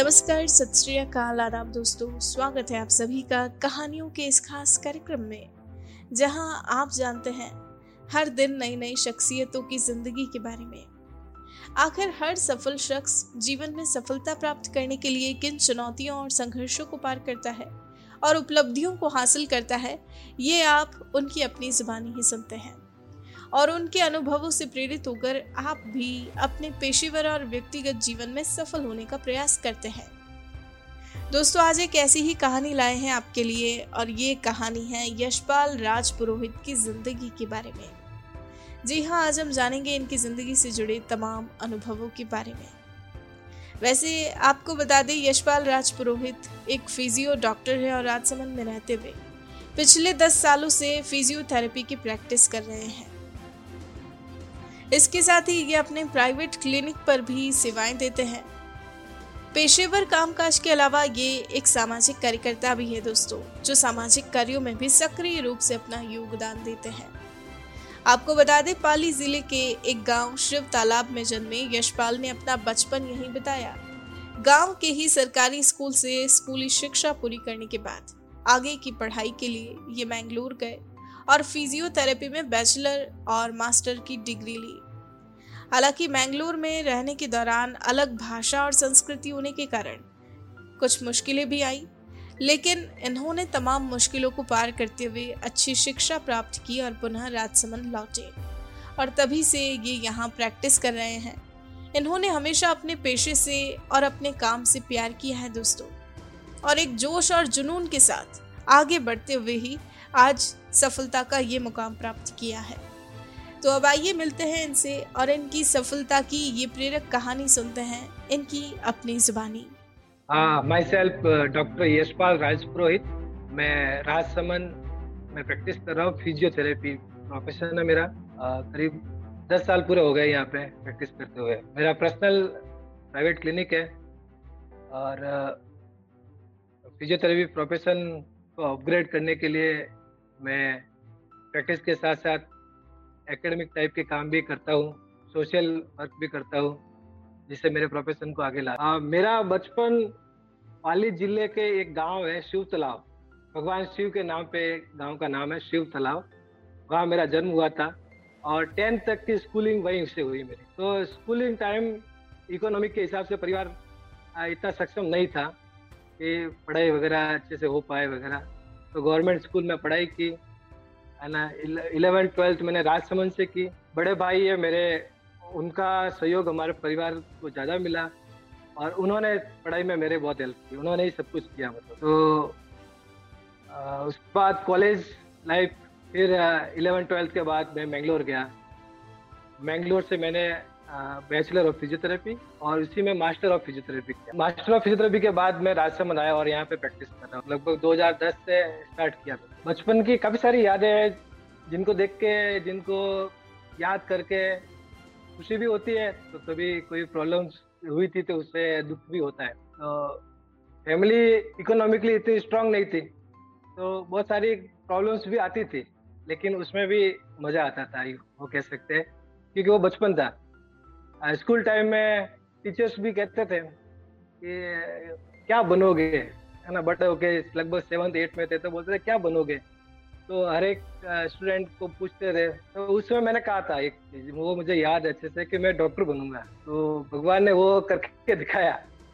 नमस्कार, सत श्रीकाल आदाब दोस्तों। स्वागत है आप सभी का कहानियों के इस खास कार्यक्रम में, जहाँ आप जानते हैं हर दिन नई नई शख्सियतों की ज़िंदगी के बारे में। आखिर हर सफल शख्स जीवन में सफलता प्राप्त करने के लिए किन चुनौतियों और संघर्षों को पार करता है और उपलब्धियों को हासिल करता है, ये आप उनकी अपनी जुबानी ही सुनते हैं। और उनके अनुभवों से प्रेरित होकर आप भी अपने पेशेवर और व्यक्तिगत जीवन में सफल होने का प्रयास करते हैं। दोस्तों, आज एक ऐसी ही कहानी लाए हैं आपके लिए और ये कहानी है यशपाल राज पुरोहित की ज़िंदगी के बारे में। जी हाँ आज हम जानेंगे इनकी ज़िंदगी से जुड़े तमाम अनुभवों के बारे में। वैसे आपको बता दें, यशपाल राज पुरोहित एक फिजियो डॉक्टर है और राजसमंद में रहते हुए पिछले दस सालों से फिजियोथेरेपी की प्रैक्टिस कर रहे हैं। इसके साथ ही ये अपने प्राइवेट क्लिनिक पर भी सेवाएँ देते हैं। पेशेवर कामकाज के अलावा ये एक सामाजिक कार्यकर्ता भी है दोस्तों, जो सामाजिक कार्यों में भी सक्रिय रूप से अपना योगदान देते हैं। आपको बता दें, पाली ज़िले के एक गाँव शिव तालाब में जन्मे यशपाल ने अपना बचपन यहीं बिताया। गाँव के ही सरकारी स्कूल से स्कूली शिक्षा पूरी करने के बाद आगे की पढ़ाई के लिए ये मैंगलोर गए। और फिजियोथेरेपी में बैचलर और मास्टर की डिग्री ली। हालाँकि मैंगलोर में रहने के दौरान अलग भाषा और संस्कृति होने के कारण कुछ मुश्किलें भी आई, लेकिन इन्होंने तमाम मुश्किलों को पार करते हुए अच्छी शिक्षा प्राप्त की और पुनः राजसमंद लौटे और तभी से ये यहाँ प्रैक्टिस कर रहे हैं। इन्होंने हमेशा अपने पेशे से और अपने काम से प्यार किया है दोस्तों और एक जोश और जुनून के साथ आगे बढ़ते हुए ही आज सफलता का ये मुकाम प्राप्त किया है। तो अब आइए मिलते हैं इनसे और इनकी सफलता की ये प्रेरक कहानी सुनते हैं इनकी अपनी जुबानी। Myself doctor Yashpal Raj Purohit मैं राजसमन में प्रैक्टिस कर रहा हूँ फिजियोथेरेपी प्रोफेशन है मेरा। करीब दस साल पूरे हो गए यहाँ पे प्रैक्टिस करते हुए। मेरा पर्सनल प्राइवेट क्लिनिक है और फिजियोथेरेपी uh, प्रोफेशन को अपग्रेड करने के लिए मैं प्रैक्टिस के साथ साथ एकेडमिक टाइप के काम भी करता हूँ सोशल वर्क भी करता हूँ जिससे मेरे प्रोफेशन को आगे ला आ, मेरा बचपन पाली ज़िले के एक गाँव है शिव तालाब भगवान शिव के नाम पे गाँव का नाम है शिव तालाब वहाँ मेरा जन्म हुआ था और टेंथ तक की स्कूलिंग वहीं से हुई मेरी। तो स्कूलिंग टाइम इकोनॉमिक के हिसाब से परिवार इतना सक्षम नहीं था कि पढ़ाई वगैरह अच्छे से हो पाए वगैरह। तो गवर्नमेंट स्कूल में पढ़ाई की, है ना इलेवन ट्वेल्थ मैंने राजसमंद से की। बड़े भाई है मेरे, उनका सहयोग हमारे परिवार को ज़्यादा मिला और उन्होंने पढ़ाई में मेरे बहुत हेल्प की, उन्होंने ही सब कुछ किया मतलब। तो उसके बाद कॉलेज लाइफ फिर इलेवन ट्वेल्थ के बाद मैं मैंगलोर गया। मैंगलोर से मैंने बैचलर ऑफ़ फिजियोथेरेपी और इसी में master of physiotherapy master of physiotherapy के बाद मैं राजसमंद आया और यहाँ पे प्रैक्टिस कर रहा हूँ। लगभग 2010 से स्टार्ट किया बचपन की काफ़ी सारी यादें हैं, जिनको देख के, जिनको याद करके खुशी भी होती है तो कभी कोई प्रॉब्लम्स हुई थी तो उससे दुख भी होता है। तो फैमिली इकोनॉमिकली इतनी स्ट्रांग नहीं थी तो बहुत सारी प्रॉब्लम्स भी आती थी, लेकिन उसमें भी मज़ा आता था वो कह सकते हैं, क्योंकि वो बचपन था। स्कूल टाइम में टीचर्स भी कहते थे कि, क्या बनोगे? है ना, बट ओके, लगभग सेवन्थ एट में थे तो बोलते थे, क्या बनोगे? तो हर एक स्टूडेंट को पूछते थे। तो उसमें मैंने कहा था एक चीज़, वो मुझे याद अच्छे से कि मैं डॉक्टर बनूँगा। तो भगवान ने वो करके दिखाया,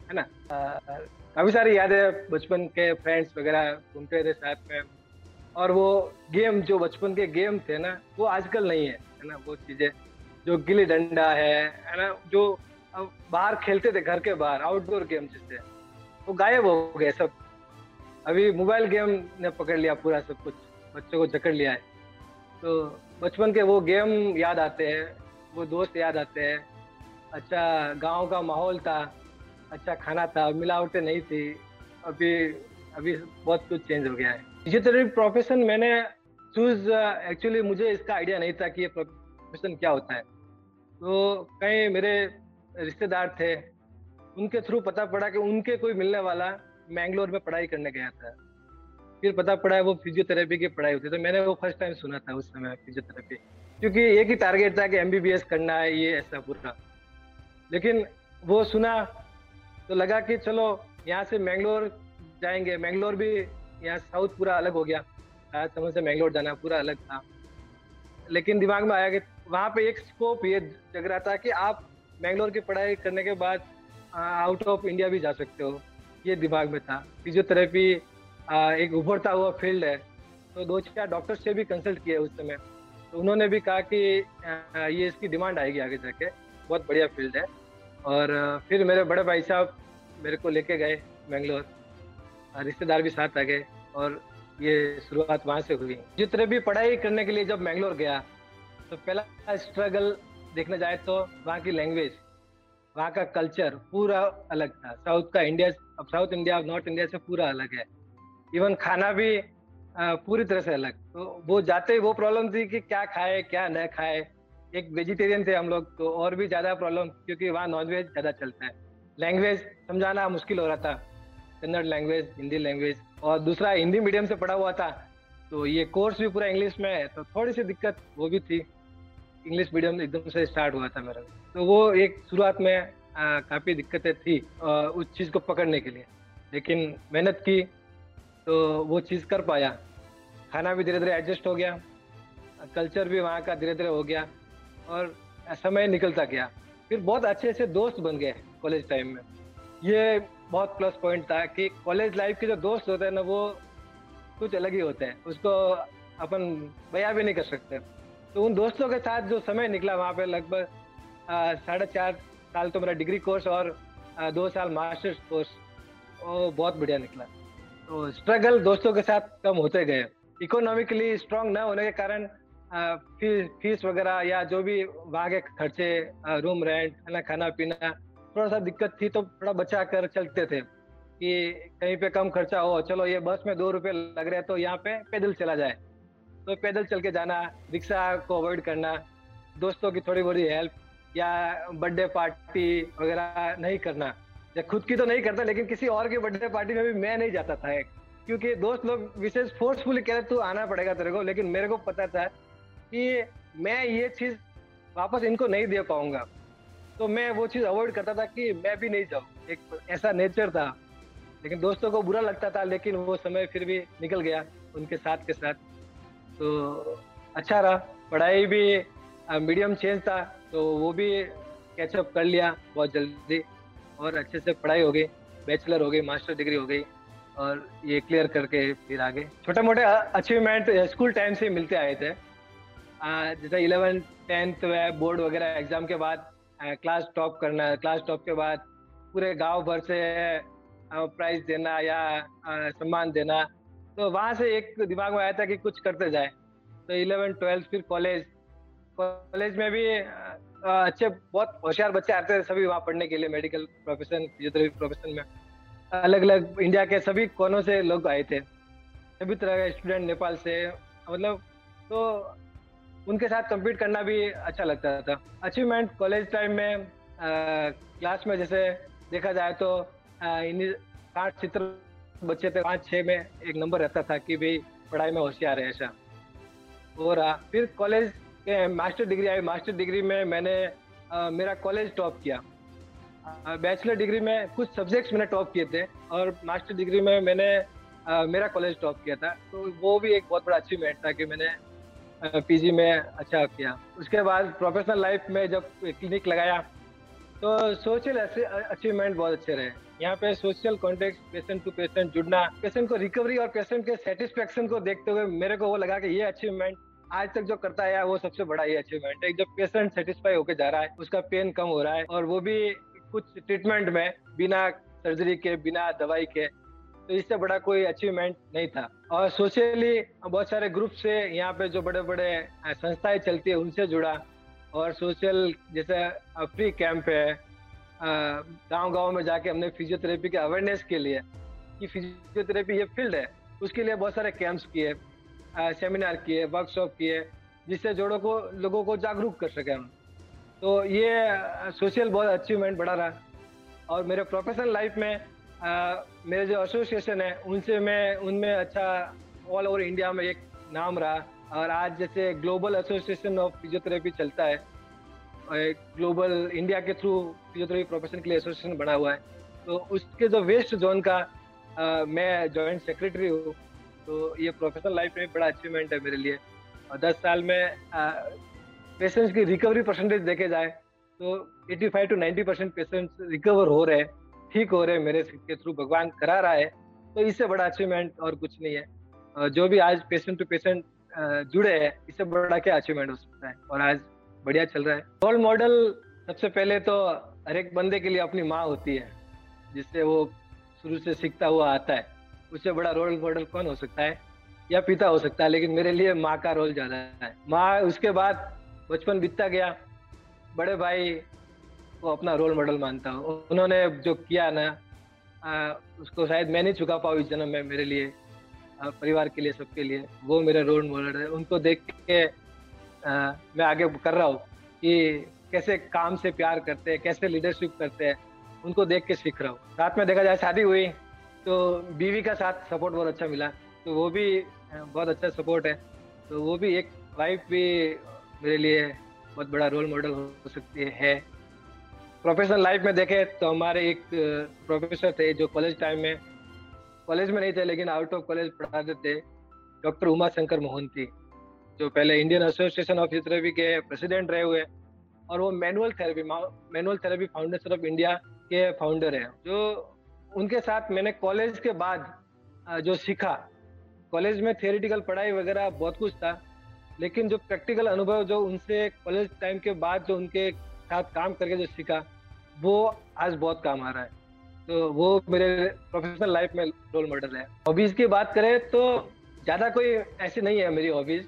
है ना। काफ़ी सारी यादें बचपन के फ्रेंड्स वगैरह घूमते थे साथ में। और वो गेम, जो बचपन के गेम थे ना, वो आजकल नहीं है है ना, वो चीज़ें। जो गिल्ली डंडा है है ना, जो बाहर खेलते थे घर के बाहर आउटडोर गेम जिससे, वो गायब हो गए सब। अभी मोबाइल गेम ने पकड़ लिया पूरा सब कुछ, बच्चों को जकड़ लिया है। तो बचपन के वो गेम याद आते हैं, वो दोस्त याद आते हैं। अच्छा गाँव का माहौल था अच्छा खाना था, मिलावटें नहीं थी, अभी अभी बहुत कुछ चेंज हो गया है। फिजियोथेरेपी प्रोफेशन मैंने चूज़ एक्चुअली मुझे इसका आइडिया नहीं था कि ये प्रोफेशन क्या होता है। तो कई मेरे रिश्तेदार थे, उनके थ्रू पता पड़ा कि उनके कोई मिलने वाला मैंगलोर में पढ़ाई करने गया था। फिर पता पड़ा वो फिजियोथेरेपी की पढ़ाई होती तो मैंने वो फ़र्स्ट टाइम सुना था उस समय फिजियोथेरेपी क्योंकि एक ही टारगेट था कि एमबीबीएस करना है, ये, ऐसा, पूरा। लेकिन वो सुना तो लगा कि चलो, यहाँ से मैंगलोर जाएँगे। मैंगलोर भी यहाँ साउथ पूरा अलग हो गया। समझ से मैंगलोर जाना पूरा अलग था। लेकिन दिमाग में आया कि वहाँ पे एक स्कोप ये जग रहा था कि आप मैंगलोर की पढ़ाई करने के बाद आउट ऑफ़ इंडिया भी जा सकते हो। ये दिमाग में था। फिजियोथेरेपी एक उभरता हुआ फ़ील्ड है। तो दो चार डॉक्टर से भी कंसल्ट किया उस समय। तो उन्होंने भी कहा कि ये इसकी डिमांड आएगी आगे जाके। बहुत बढ़िया फ़ील्ड है। और फिर मेरे बड़े भाई साहब मेरे को लेके गए बेंगलोर रिश्तेदार भी साथ आ गए और ये शुरुआत वहाँ से हुई। जितने भी पढ़ाई करने के लिए जब मैंगलोर गया तो पहला स्ट्रगल देखने जाए तो वहाँ की लैंग्वेज वहाँ का कल्चर पूरा अलग था। साउथ का इंडिया अब साउथ इंडिया नॉर्थ इंडिया से पूरा अलग है। इवन खाना भी पूरी तरह से अलग। तो वो जाते ही वो प्रॉब्लम थी कि क्या खाए, क्या न खाए। एक वेजिटेरियन थे हम लोग तो और भी ज़्यादा प्रॉब्लम क्योंकि वहाँ नॉनवेज ज़्यादा चलता है। लैंग्वेज समझाना मुश्किल हो रहा था। कन्नड़ लैंग्वेज हिंदी लैंग्वेज और दूसरा हिंदी मीडियम से पढ़ा हुआ था। तो ये कोर्स भी पूरा इंग्लिश में है तो थोड़ी सी दिक्कत वो भी थी। इंग्लिश मीडियम एकदम से स्टार्ट हुआ था मेरा। तो वो एक शुरुआत में काफ़ी दिक्कतें थी उस चीज़ को पकड़ने के लिए। लेकिन मेहनत की तो वो चीज़ कर पाया। खाना भी धीरे धीरे एडजस्ट हो गया कल्चर भी वहाँ का धीरे धीरे हो गया, और समय निकलता गया। फिर बहुत अच्छे अच्छे दोस्त बन गए कॉलेज टाइम में। ये बहुत प्लस पॉइंट था कि कॉलेज लाइफ के जो दोस्त होते हैं ना, वो कुछ अलग ही होते हैं। उसको अपन बया भी नहीं कर सकते। तो उन दोस्तों के साथ जो समय निकला वहाँ पे लगभग साढ़े चार साल तो मेरा डिग्री कोर्स और आ, दो साल मास्टर्स कोर्स वो बहुत बढ़िया निकला। तो स्ट्रगल दोस्तों के साथ कम होते गए। इकोनॉमिकली स्ट्रांग न होने के कारण फ़ीस फ़ीस वगैरह या जो भी वहाँ के खर्चे रूम रेंट खाना खाना पीना थोड़ा सा दिक्कत थी तो थोड़ा बचा कर चलते थे कि कहीं पे कम खर्चा हो चलो ये बस में दो रुपए लग रहे हैं तो यहाँ पे पैदल चला जाए। तो पैदल चल के जाना, रिक्शा को अवॉइड करना, दोस्तों की थोड़ी बड़ी हेल्प या बर्थडे पार्टी वगैरह नहीं करना। या खुद की तो नहीं करता, लेकिन किसी और की बर्थडे पार्टी में भी मैं नहीं जाता था क्योंकि दोस्त लोग विशेष फोर्सफुली कह रहे, तू आना पड़ेगा तेरे को। लेकिन मेरे को पता था कि मैं ये चीज़ वापस इनको नहीं दे पाऊँगा। तो मैं वो चीज़ अवॉइड करता था कि मैं भी नहीं जाऊँ। एक ऐसा नेचर था। लेकिन दोस्तों को बुरा लगता था, लेकिन वो समय फिर भी निकल गया उनके साथ के साथ। तो अच्छा रहा। पढ़ाई भी मीडियम चेंज था तो वो भी कैचअप कर लिया बहुत जल्दी और अच्छे से पढ़ाई हो गई बैचलर हो गई मास्टर डिग्री हो गई और ये क्लियर करके फिर आगे। छोटे मोटे अचीवमेंट स्कूल टाइम से मिलते आए थे। जैसे इलेवन टेंथ बोर्ड वगैरह एग्ज़ाम के बाद क्लास टॉप करना क्लास टॉप के बाद पूरे गाँव भर से प्राइज देना या सम्मान देना तो वहाँ से एक दिमाग में आया था कि कुछ करते जाए। तो इलेवन ट्वेल्थ फिर कॉलेज कॉलेज में भी अच्छे बहुत होशियार बच्चे आते थे सभी वहाँ पढ़ने के लिए मेडिकल प्रोफेशन फिजियोथेरेपी प्रोफेशन में। अलग अलग इंडिया के सभी कोनों से लोग आए थे। सभी तरह के स्टूडेंट नेपाल से मतलब तो उनके साथ कम्पीट करना भी अच्छा लगता था। अचीवमेंट कॉलेज टाइम में आ, क्लास में जैसे देखा जाए तो पाँच चित्र बच्चे थे पाँच छः में एक नंबर रहता था कि भाई पढ़ाई में होशियार है ऐसा। और फिर कॉलेज के मास्टर डिग्री आई। मास्टर डिग्री में मैंने आ, मेरा कॉलेज टॉप किया। बैचलर डिग्री में कुछ सब्जेक्ट्स मैंने टॉप किए थे और मास्टर डिग्री में मैंने आ, मेरा कॉलेज टॉप किया था। तो वो भी एक बहुत बड़ा अचीवमेंट था कि मैंने पीजी में अच्छा किया। उसके बाद प्रोफेशनल लाइफ में जब क्लिनिक लगाया तो सोशल अचीवमेंट बहुत अच्छे रहे। यहाँ पे social contact patient to patient जुड़ना पेशेंट को रिकवरी और पेशेंट के सेटिस्फेक्शन को देखते हुए मेरे को वो लगा कि ये अचीवमेंट आज तक जो करता है, वो सबसे बड़ा ये अचीवमेंट है। जब पेशेंट सेटिस्फाई होकर जा रहा है, उसका पेन कम हो रहा है और वो भी कुछ ट्रीटमेंट में, बिना सर्जरी के, बिना दवाई के तो इससे बड़ा कोई अचीवमेंट नहीं था। और सोशली बहुत सारे ग्रुप से यहाँ पे जो बड़े बड़े संस्थाएँ चलती है, उनसे जुड़ा। और सोशल जैसे फ्री कैंप है गाँव गाँव में जाके हमने फिजियोथेरेपी के अवेयरनेस के लिए कि फिजियोथेरेपी ये फ़ील्ड है उसके लिए बहुत सारे कैंप्स किए सेमिनार किए वर्कशॉप किए जिससे जोड़ों को लोगों को जागरूक कर सके हम। तो ये सोशल बहुत अचीवमेंट बढ़ा रहा। और मेरे प्रोफेशनल लाइफ में आ, मेरे जो एसोसिएशन है उनसे मैं उनमें अच्छा ऑल ओवर इंडिया में एक नाम रहा। और आज जैसे ग्लोबल एसोसिएशन ऑफ़ फिजियोथेरेपी चलता है एक ग्लोबल इंडिया के थ्रू फिजियोथेरेपी प्रोफेशन के लिए एसोसिएशन बना हुआ है। तो उसके जो वेस्ट जोन का आ, मैं जॉइंट सेक्रेटरी हूँ तो ये प्रोफेशनल लाइफ में बड़ा अचीवमेंट है मेरे लिए। और दस साल में पेशेंट्स की रिकवरी परसेंटेज देखे जाए तो 85 टू 90 परसेंट पेशेंट्स रिकवर हो रहे हैं ठीक हो रहे हैं मेरे के थ्रू भगवान करा रहा है। तो इससे बड़ा अचीवमेंट और कुछ नहीं है। जो भी आज पेशेंट टू पेशेंट जुड़े हैं इससे बड़ा क्या अचीवमेंट हो सकता है? और आज बढ़िया चल रहा है। रोल मॉडल सबसे पहले तो हर एक बंदे के लिए अपनी माँ होती है जिससे वो शुरू से सीखता हुआ आता है। उससे बड़ा रोल मॉडल कौन हो सकता है? या पिता हो सकता है लेकिन मेरे लिए माँ का रोल ज़्यादा है। माँ उसके बाद बचपन बीतता गया। बड़े भाई को अपना रोल मॉडल मानता हूँ। उन्होंने जो किया ना आ, उसको शायद मैं नहीं चुका पाऊँ इस जन्म में मेरे लिए। परिवार के लिए सबके लिए। वो मेरा रोल मॉडल है। उनको देख के आ, मैं आगे कर रहा हूँ कि कैसे काम से प्यार करते हैं कैसे लीडरशिप करते हैं उनको देख के सीख रहा हूँ। साथ में देखा जाए शादी हुई तो बीवी का साथ सपोर्ट बहुत अच्छा मिला। तो वो भी बहुत अच्छा सपोर्ट है। तो वो भी एक वाइफ भी मेरे लिए बहुत बड़ा रोल मॉडल हो सकती है। प्रोफेशनल लाइफ में देखे तो हमारे एक प्रोफेसर थे जो कॉलेज टाइम में कॉलेज में नहीं थे, लेकिन आउट ऑफ़ कॉलेज पढ़ाते थे डॉक्टर उमा शंकर मोहंती, जो पहले इंडियन एसोसिएशन ऑफ़ फिजियोथेरेपी के प्रेसिडेंट रहे हुए और वो manual therapy manual therapy foundation of India के फाउंडर है। जो उनके साथ मैंने कॉलेज के बाद जो सीखा, कॉलेज में थियोरिटिकल पढ़ाई वगैरह बहुत कुछ था, लेकिन जो प्रैक्टिकल अनुभव जो उनसे कॉलेज टाइम के बाद जो उनके साथ काम करके जो सीखा, वो आज बहुत काम आ रहा है। तो वो मेरे प्रोफेशनल लाइफ में रोल मॉडल है। हॉबीज की बात करें तो ज़्यादा कोई ऐसी नहीं है मेरी हॉबीज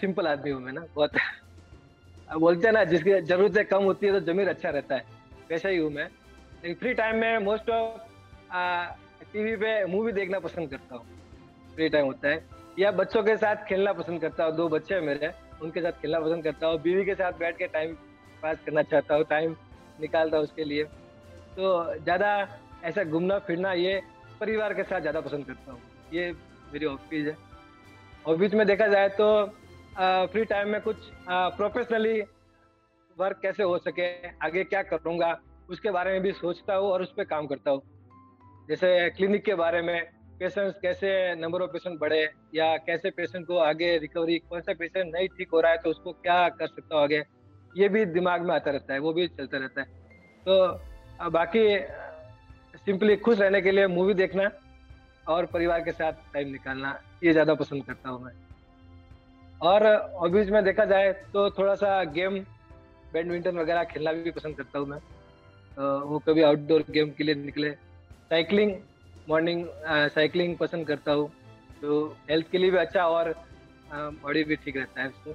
सिंपल आदमी हूँ मैं ना, बहुत। बोलते हैं ना, जिसकी जरूरतें कम होती है तो जमीर अच्छा रहता है। वैसा ही हूँ मैं। लेकिन फ्री टाइम में मोस्ट ऑफ़ टीवी पे मूवी देखना पसंद करता हूँ। फ्री टाइम होता है। या बच्चों के साथ खेलना पसंद करता हूँ। दो बच्चे हैं मेरे, उनके साथ खेलना पसंद करता हूँ। बीवी के साथ बैठ के टाइम पास करना चाहता हूँ। टाइम निकालता हूँ उसके लिए। तो ज़्यादा ऐसा घूमना फिरना ये परिवार के साथ ज़्यादा पसंद करता हूँ। ये मेरी हॉबीज है। हॉबीज में देखा जाए तो फ्री टाइम में कुछ प्रोफेशनली वर्क कैसे हो सके, आगे क्या करूँगा, उसके बारे में भी सोचता हूँ और उस पर काम करता हूँ। जैसे क्लिनिक के बारे में पेशेंट्स कैसे नंबर ऑफ़ पेशेंट बढ़े, या कैसे पेशेंट को आगे रिकवरी कौन सा पेशेंट नहीं ठीक हो रहा है तो उसको क्या कर सकता हूँ आगे, ये भी दिमाग में आता रहता है, वो भी चलता रहता है। तो बाकी, सिंपली खुश रहने के लिए मूवी देखना और परिवार के साथ टाइम निकालना, ये ज़्यादा पसंद करता हूँ मैं। और हॉबीज में देखा जाए तो थोड़ा सा गेम बैडमिंटन वगैरह खेलना भी पसंद करता हूँ मैं। तो वो कभी आउटडोर गेम के लिए निकले। साइकिलिंग मॉर्निंग साइकिलिंग पसंद करता हूँ। तो हेल्थ के लिए भी अच्छा और बॉडी भी ठीक रहता है उसको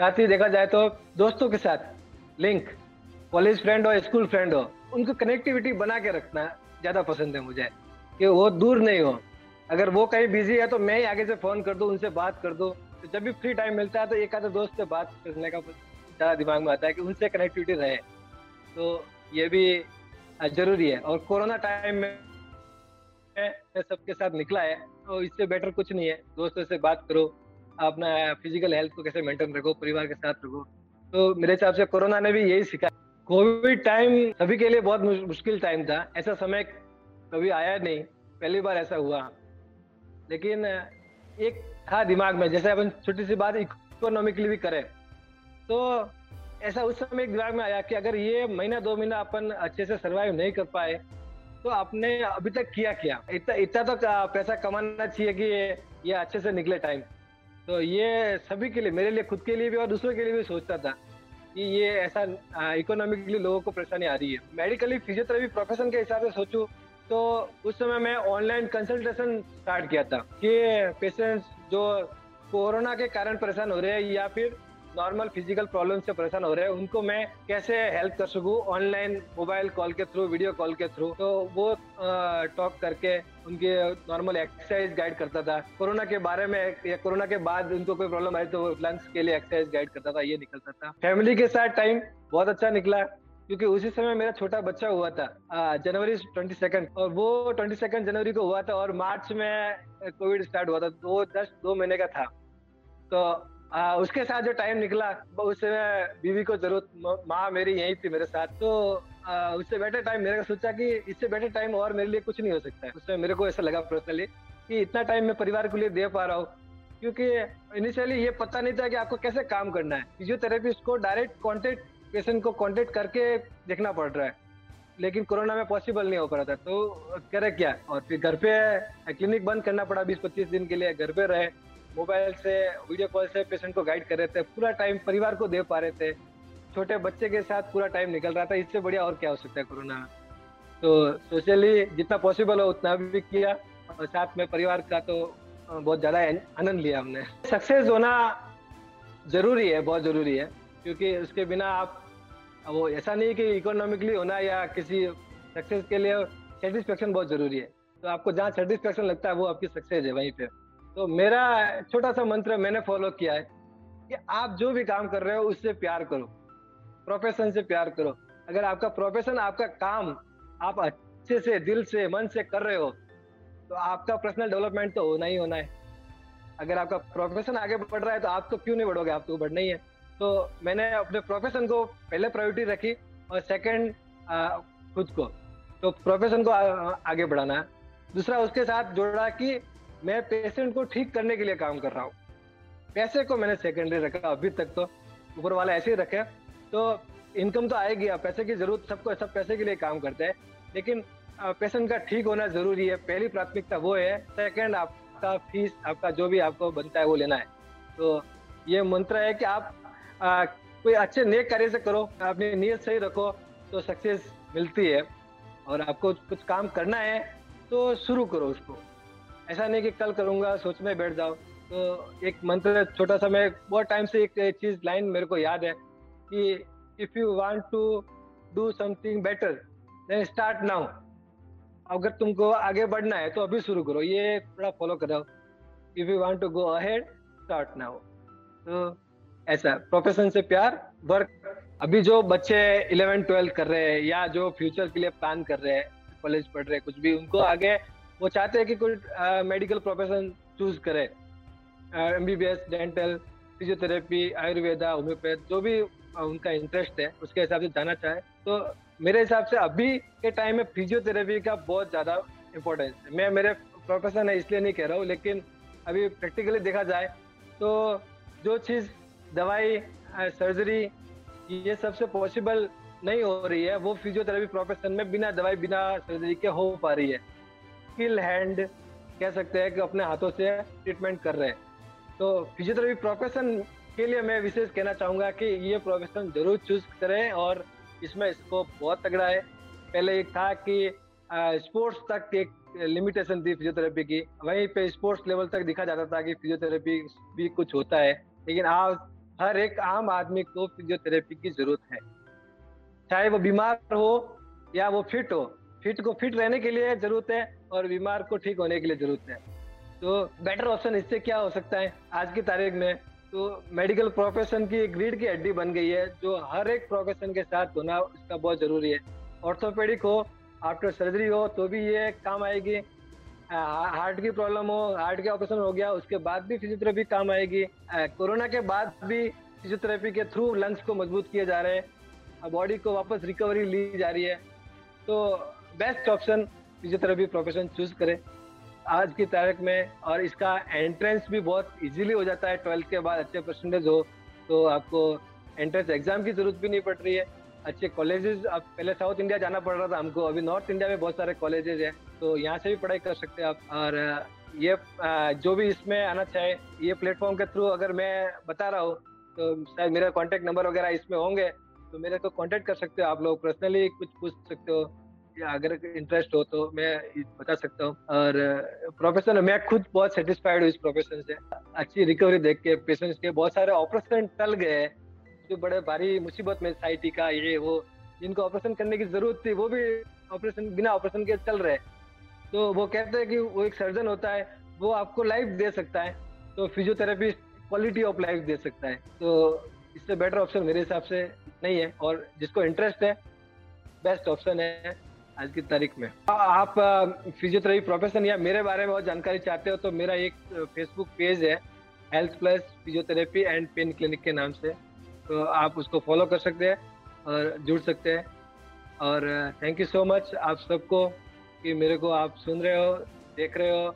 साथ ही देखा जाए तो दोस्तों के साथ लिंक कॉलेज फ्रेंड हो स्कूल फ्रेंड हो उनको कनेक्टिविटी बना के रखना ज़्यादा पसंद है मुझे, कि वो दूर नहीं हो। अगर वो कहीं बिज़ी है तो मैं ही आगे से फ़ोन कर दूँ, उनसे बात कर दूँ। तो जब भी फ्री टाइम मिलता है तो एक आधे दोस्त से बात करने का ज़्यादा दिमाग में आता है कि उनसे कनेक्टिविटी रहे। तो ये भी ज़रूरी है। और कोरोना टाइम में सबके साथ निकला है तो इससे बेटर कुछ नहीं है। दोस्तों से बात करो, अपना फ़िज़िकल हेल्थ को कैसे मेंटेन रखो, परिवार के साथ रखो। तो मेरे हिसाब से कोरोना ने भी यही सिखाया कोविड टाइम सभी के लिए बहुत मुश्किल टाइम था। ऐसा समय कभी आया नहीं। पहली बार ऐसा हुआ। लेकिन एक था दिमाग में जैसे अपन छोटी सी बात इकोनॉमिकली भी करें। तो ऐसा उस समय एक दिमाग में आया कि अगर ये महीना दो महीना अपन अच्छे से सरवाइव नहीं कर पाए तो आपने अभी तक किया क्या? इतना इतना तो पैसा कमाना चाहिए कि ये, ये अच्छे से निकले टाइम तो ये सभी के लिए मेरे लिए खुद के लिए भी और दूसरों के लिए भी सोचता था। कि ये ऐसा इकोनॉमिकली लोगों को परेशानी आ रही है। मेडिकली फिजियोथेरेपी प्रोफेशन के हिसाब से सोचूं तो उस समय मैं ऑनलाइन कंसल्टेशन स्टार्ट किया था कि पेशेंट्स जो कोरोना के कारण परेशान हो रहे हैं या फिर नॉर्मल फ़िज़िकल प्रॉब्लम से परेशान हो रहे हैं, उनको मैं कैसे हेल्प कर सकूँ ऑनलाइन मोबाइल कॉल के थ्रू वीडियो कॉल के थ्रू तो वो टॉक करके उनके नॉर्मल एक्सरसाइज गाइड करता था। कोरोना के बारे में, या कोरोना के बाद उनको कोई प्रॉब्लम आई तो लंग्स के लिए एक्सरसाइज गाइड करता था, ये निकलता था। फैमिली के साथ टाइम बहुत अच्छा निकला, क्योंकि उसी समय मेरा छोटा बच्चा हुआ था जनवरी ट्वेंटी सेकंड और वो ट्वेंटी सेकंड जनवरी को हुआ था, और मार्च में कोविड स्टार्ट हुआ था तो वो जस्ट दो महीने का था। तो आ, उसके साथ जो टाइम निकला उस समय बीवी को ज़रूरत माँ मेरी यही थी मेरे साथ। तो आ, उससे बेटर टाइम मेरे को सोचा कि इससे बेटर टाइम और मेरे लिए कुछ नहीं हो सकता। है उसमें मेरे को ऐसा लगा पर्सनली कि इतना टाइम मैं परिवार के लिए दे पा रहा हूँ। क्योंकि इनिशियली ये पता नहीं था कि आपको कैसे काम करना है। फिजियोथेरेपिस्ट को डायरेक्ट कॉन्टेक्ट पेशेंट को कॉन्टेक्ट करके देखना पड़ रहा है। लेकिन कोरोना में पॉसिबल नहीं हो पा रहा था। तो करे क्या? और फिर घर पे क्लिनिक बंद करना पड़ा बीस पच्चीस दिन के लिए। घर पे रहे मोबाइल से, वीडियो कॉल से पेशेंट को गाइड कर रहे थे, पूरा टाइम परिवार को दे पा रहे थे। छोटे बच्चे के साथ पूरा टाइम निकल रहा था, इससे बढ़िया और क्या हो सकता है कोरोना? तो सोशली जितना पॉसिबल हो, उतना भी किया और साथ में परिवार का तो बहुत ज़्यादा आनंद लिया हमने। सक्सेस होना ज़रूरी है, बहुत ज़रूरी है, क्योंकि उसके बिना आप वो ऐसा नहीं कि इकोनॉमिकली होना या किसी सक्सेस के लिए सेटिस्फेक्शन बहुत ज़रूरी है। तो आपको जहाँ सेटिस्फेक्शन लगता है, वो आपकी सक्सेस है, वहीं पे। तो मेरा छोटा सा मंत्र मैंने फॉलो किया है कि आप जो भी काम कर रहे हो उससे प्यार करो। प्रोफेशन से प्यार करो। अगर आपका प्रोफेशन आपका काम आप अच्छे से दिल से मन से कर रहे हो तो आपका पर्सनल डेवलपमेंट तो होना ही होना है। अगर आपका प्रोफेशन आगे बढ़ रहा है तो आप तो क्यों नहीं बढ़ोगे? आप तो बढ़ना ही है। तो मैंने अपने प्रोफेशन को पहले प्रायोरिटी रखी और सेकंड खुद को। तो प्रोफेशन को आ, आगे बढ़ाना है। दूसरा उसके साथ जोड़ा कि मैं पेशेंट को ठीक करने के लिए काम कर रहा हूँ। पैसे को मैंने सेकेंडरी रखा अभी तक तो। ऊपर वाला ऐसे ही रखे। तो इनकम तो आएगी पैसे की ज़रूरत सबको सब पैसे के लिए काम करते हैं। लेकिन पेशेंट का ठीक होना ज़रूरी है। पहली प्राथमिकता वो है। सेकेंड आपका फ़ीस आपका जो भी आपको बनता है वो लेना है। तो ये मंत्र है कि आप आ, कोई अच्छे नेक कार्य से करो अपनी नीयत सही रखो तो सक्सेस मिलती है। और आपको कुछ काम करना है तो शुरू करो उसको। ऐसा नहीं कि कल करूँगा, सोच में बैठ जाओ। तो एक मंत्र छोटा सा मैं, बहुत टाइम से एक चीज़ लाइन मेरे को याद है कि if you want to do something better then start now अगर तुमको आगे बढ़ना है तो अभी शुरू करो, ये थोड़ा फॉलो करो if you want to go ahead start now तो ऐसा प्रोफेशन से प्यार वर्क अभी जो बच्चे इलेवन ट्वेल्थ कर रहे हैं या जो फ्यूचर के लिए प्लान कर रहे हैं कॉलेज पढ़ रहे हैं, कुछ भी, उनको आगे वो चाहते हैं कि कोई मेडिकल प्रोफेशन चूज़ करे। M B B S dental physiotherapy Ayurveda homeopath जो भी उनका इंटरेस्ट है, उसके हिसाब से जाना चाहे। तो मेरे हिसाब से अभी के टाइम में फिजियोथेरेपी का बहुत ज़्यादा इम्पोर्टेंस है। मैं, मेरे प्रोफेशन है, इसलिए नहीं कह रहा हूँ, लेकिन अभी प्रैक्टिकली देखा जाए तो जो चीज़, दवाई सर्जरी ये सबसे पॉसिबल नहीं हो रही है, वो फिजियोथेरेपी प्रोफेशन में बिना दवाई, बिना सर्जरी के हो पा रही है। स्किल हैंड कह सकते हैं कि अपने हाथों से ट्रीटमेंट कर रहे हैं। तो फिजियोथेरेपी प्रोफेशन के लिए मैं विशेष कहना चाहूँगा कि ये प्रोफेशन ज़रूर चूज़ करें और इसमें स्कोप बहुत तगड़ा है। पहले एक था कि स्पोर्ट्स तक एक लिमिटेशन थी फिजियोथेरेपी की। वहीं पे स्पोर्ट्स लेवल तक दिखा जाता था कि फिजियोथेरेपी भी कुछ होता है। लेकिन आज हर एक आम आदमी को फिजियोथेरेपी की ज़रूरत है। चाहे वो बीमार हो या वो फिट हो फिट को फिट रहने के लिए ज़रूरत है और बीमार को ठीक होने के लिए ज़रूरत है। तो बेटर ऑप्शन इससे क्या हो सकता है? आज की तारीख में तो मेडिकल प्रोफेशन की एक रीढ़ की हड्डी बन गई है, जो हर एक प्रोफेशन के साथ होना इसका बहुत ज़रूरी है। ऑर्थोपेडिक हो आफ्टर सर्जरी हो तो भी ये काम आएगी। हार्ट की प्रॉब्लम हो हार्ट के ऑपरेशन हो गया, उसके बाद भी फिजियोथेरेपी काम आएगी। कोरोना के बाद भी फिजियोथेरेपी के थ्रू लंग्स को मज़बूत किए जा रहे हैं। बॉडी को वापस रिकवरी ली जा रही है। तो best option physiotherapy profession choose करें। आज की तारीख में और इसका एंट्रेंस भी बहुत इजीली हो जाता है। ट्वेल्थ के बाद अच्छे परसेंटेज हो तो आपको एंट्रेंस एग्ज़ाम की ज़रूरत भी नहीं पड़ रही है। अच्छे कॉलेजेस अब पहले साउथ इंडिया जाना पड़ रहा था हमको, अभी नॉर्थ इंडिया में बहुत सारे कॉलेजेस हैं तो यहाँ से भी पढ़ाई कर सकते हैं आप। और ये जो भी इसमें आना चाहे, ये प्लेटफॉर्म के थ्रू अगर मैं बता रहा हूँ तो शायद मेरा कॉन्टेक्ट नंबर वगैरह इसमें होंगे तो मेरे को कॉन्टेक्ट कर सकते हो आप लोग। पर्सनली कुछ पूछ सकते हो। अगर इंटरेस्ट हो तो मैं बता सकता हूँ। और प्रोफेशन मैं खुद बहुत सेटिस्फाइड हूँ इस प्रोफेशन से। अच्छी रिकवरी देख के पेशेंट्स के, बहुत सारे ऑपरेशन टल गए जो बड़े भारी मुसीबत में साइटी का ये वो, जिनको ऑपरेशन करने की ज़रूरत थी, वो भी ऑपरेशन बिना ऑपरेशन के चल रहे तो वो कहते हैं कि वो एक सर्जन होता है, वो आपको लाइफ दे सकता है। तो फिजियोथेरेपी क्वालिटी ऑफ़ लाइफ दे सकता है। तो इससे बेटर ऑप्शन मेरे हिसाब से नहीं है। और जिसको इंटरेस्ट है बेस्ट ऑप्शन है। आज की तारीख में। आप फिजियोथेरेपी प्रोफेशन या मेरे बारे में और जानकारी चाहते हो तो मेरा एक फेसबुक पेज है health plus physiotherapy and pain clinic के नाम से। तो आप उसको फॉलो कर सकते हैं और जुड़ सकते हैं। और थैंक यू सो मच आप सबको कि मेरे को आप सुन रहे हो, देख रहे हो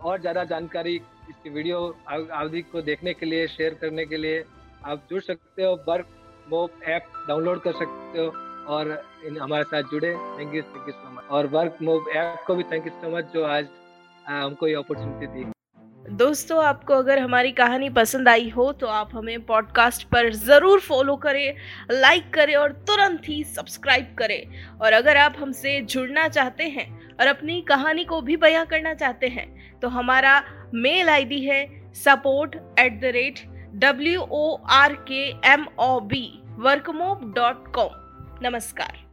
और ज़्यादा जानकारी इसकी वीडियो अवधि को देखने के लिए शेयर करने के लिए आप जुड़ सकते हो। बर्क मोब ऐप डाउनलोड कर सकते हो। और इन हमारे साथ जुड़े। Thank you thank you so much और वर्क मोब ऐप को भी थैंक यू सो मच जो आज हमको ये अपॉर्चुनिटी दी। दोस्तों, आपको अगर हमारी कहानी पसंद आई हो तो आप हमें पॉडकास्ट पर ज़रूर फॉलो करें लाइक करें और तुरंत ही सब्सक्राइब करें। और अगर आप हमसे जुड़ना चाहते हैं और अपनी कहानी को भी बयां करना चाहते हैं तो हमारा मेल आईडी है support at the rate W O R K M O B Workmob dot com नमस्कार.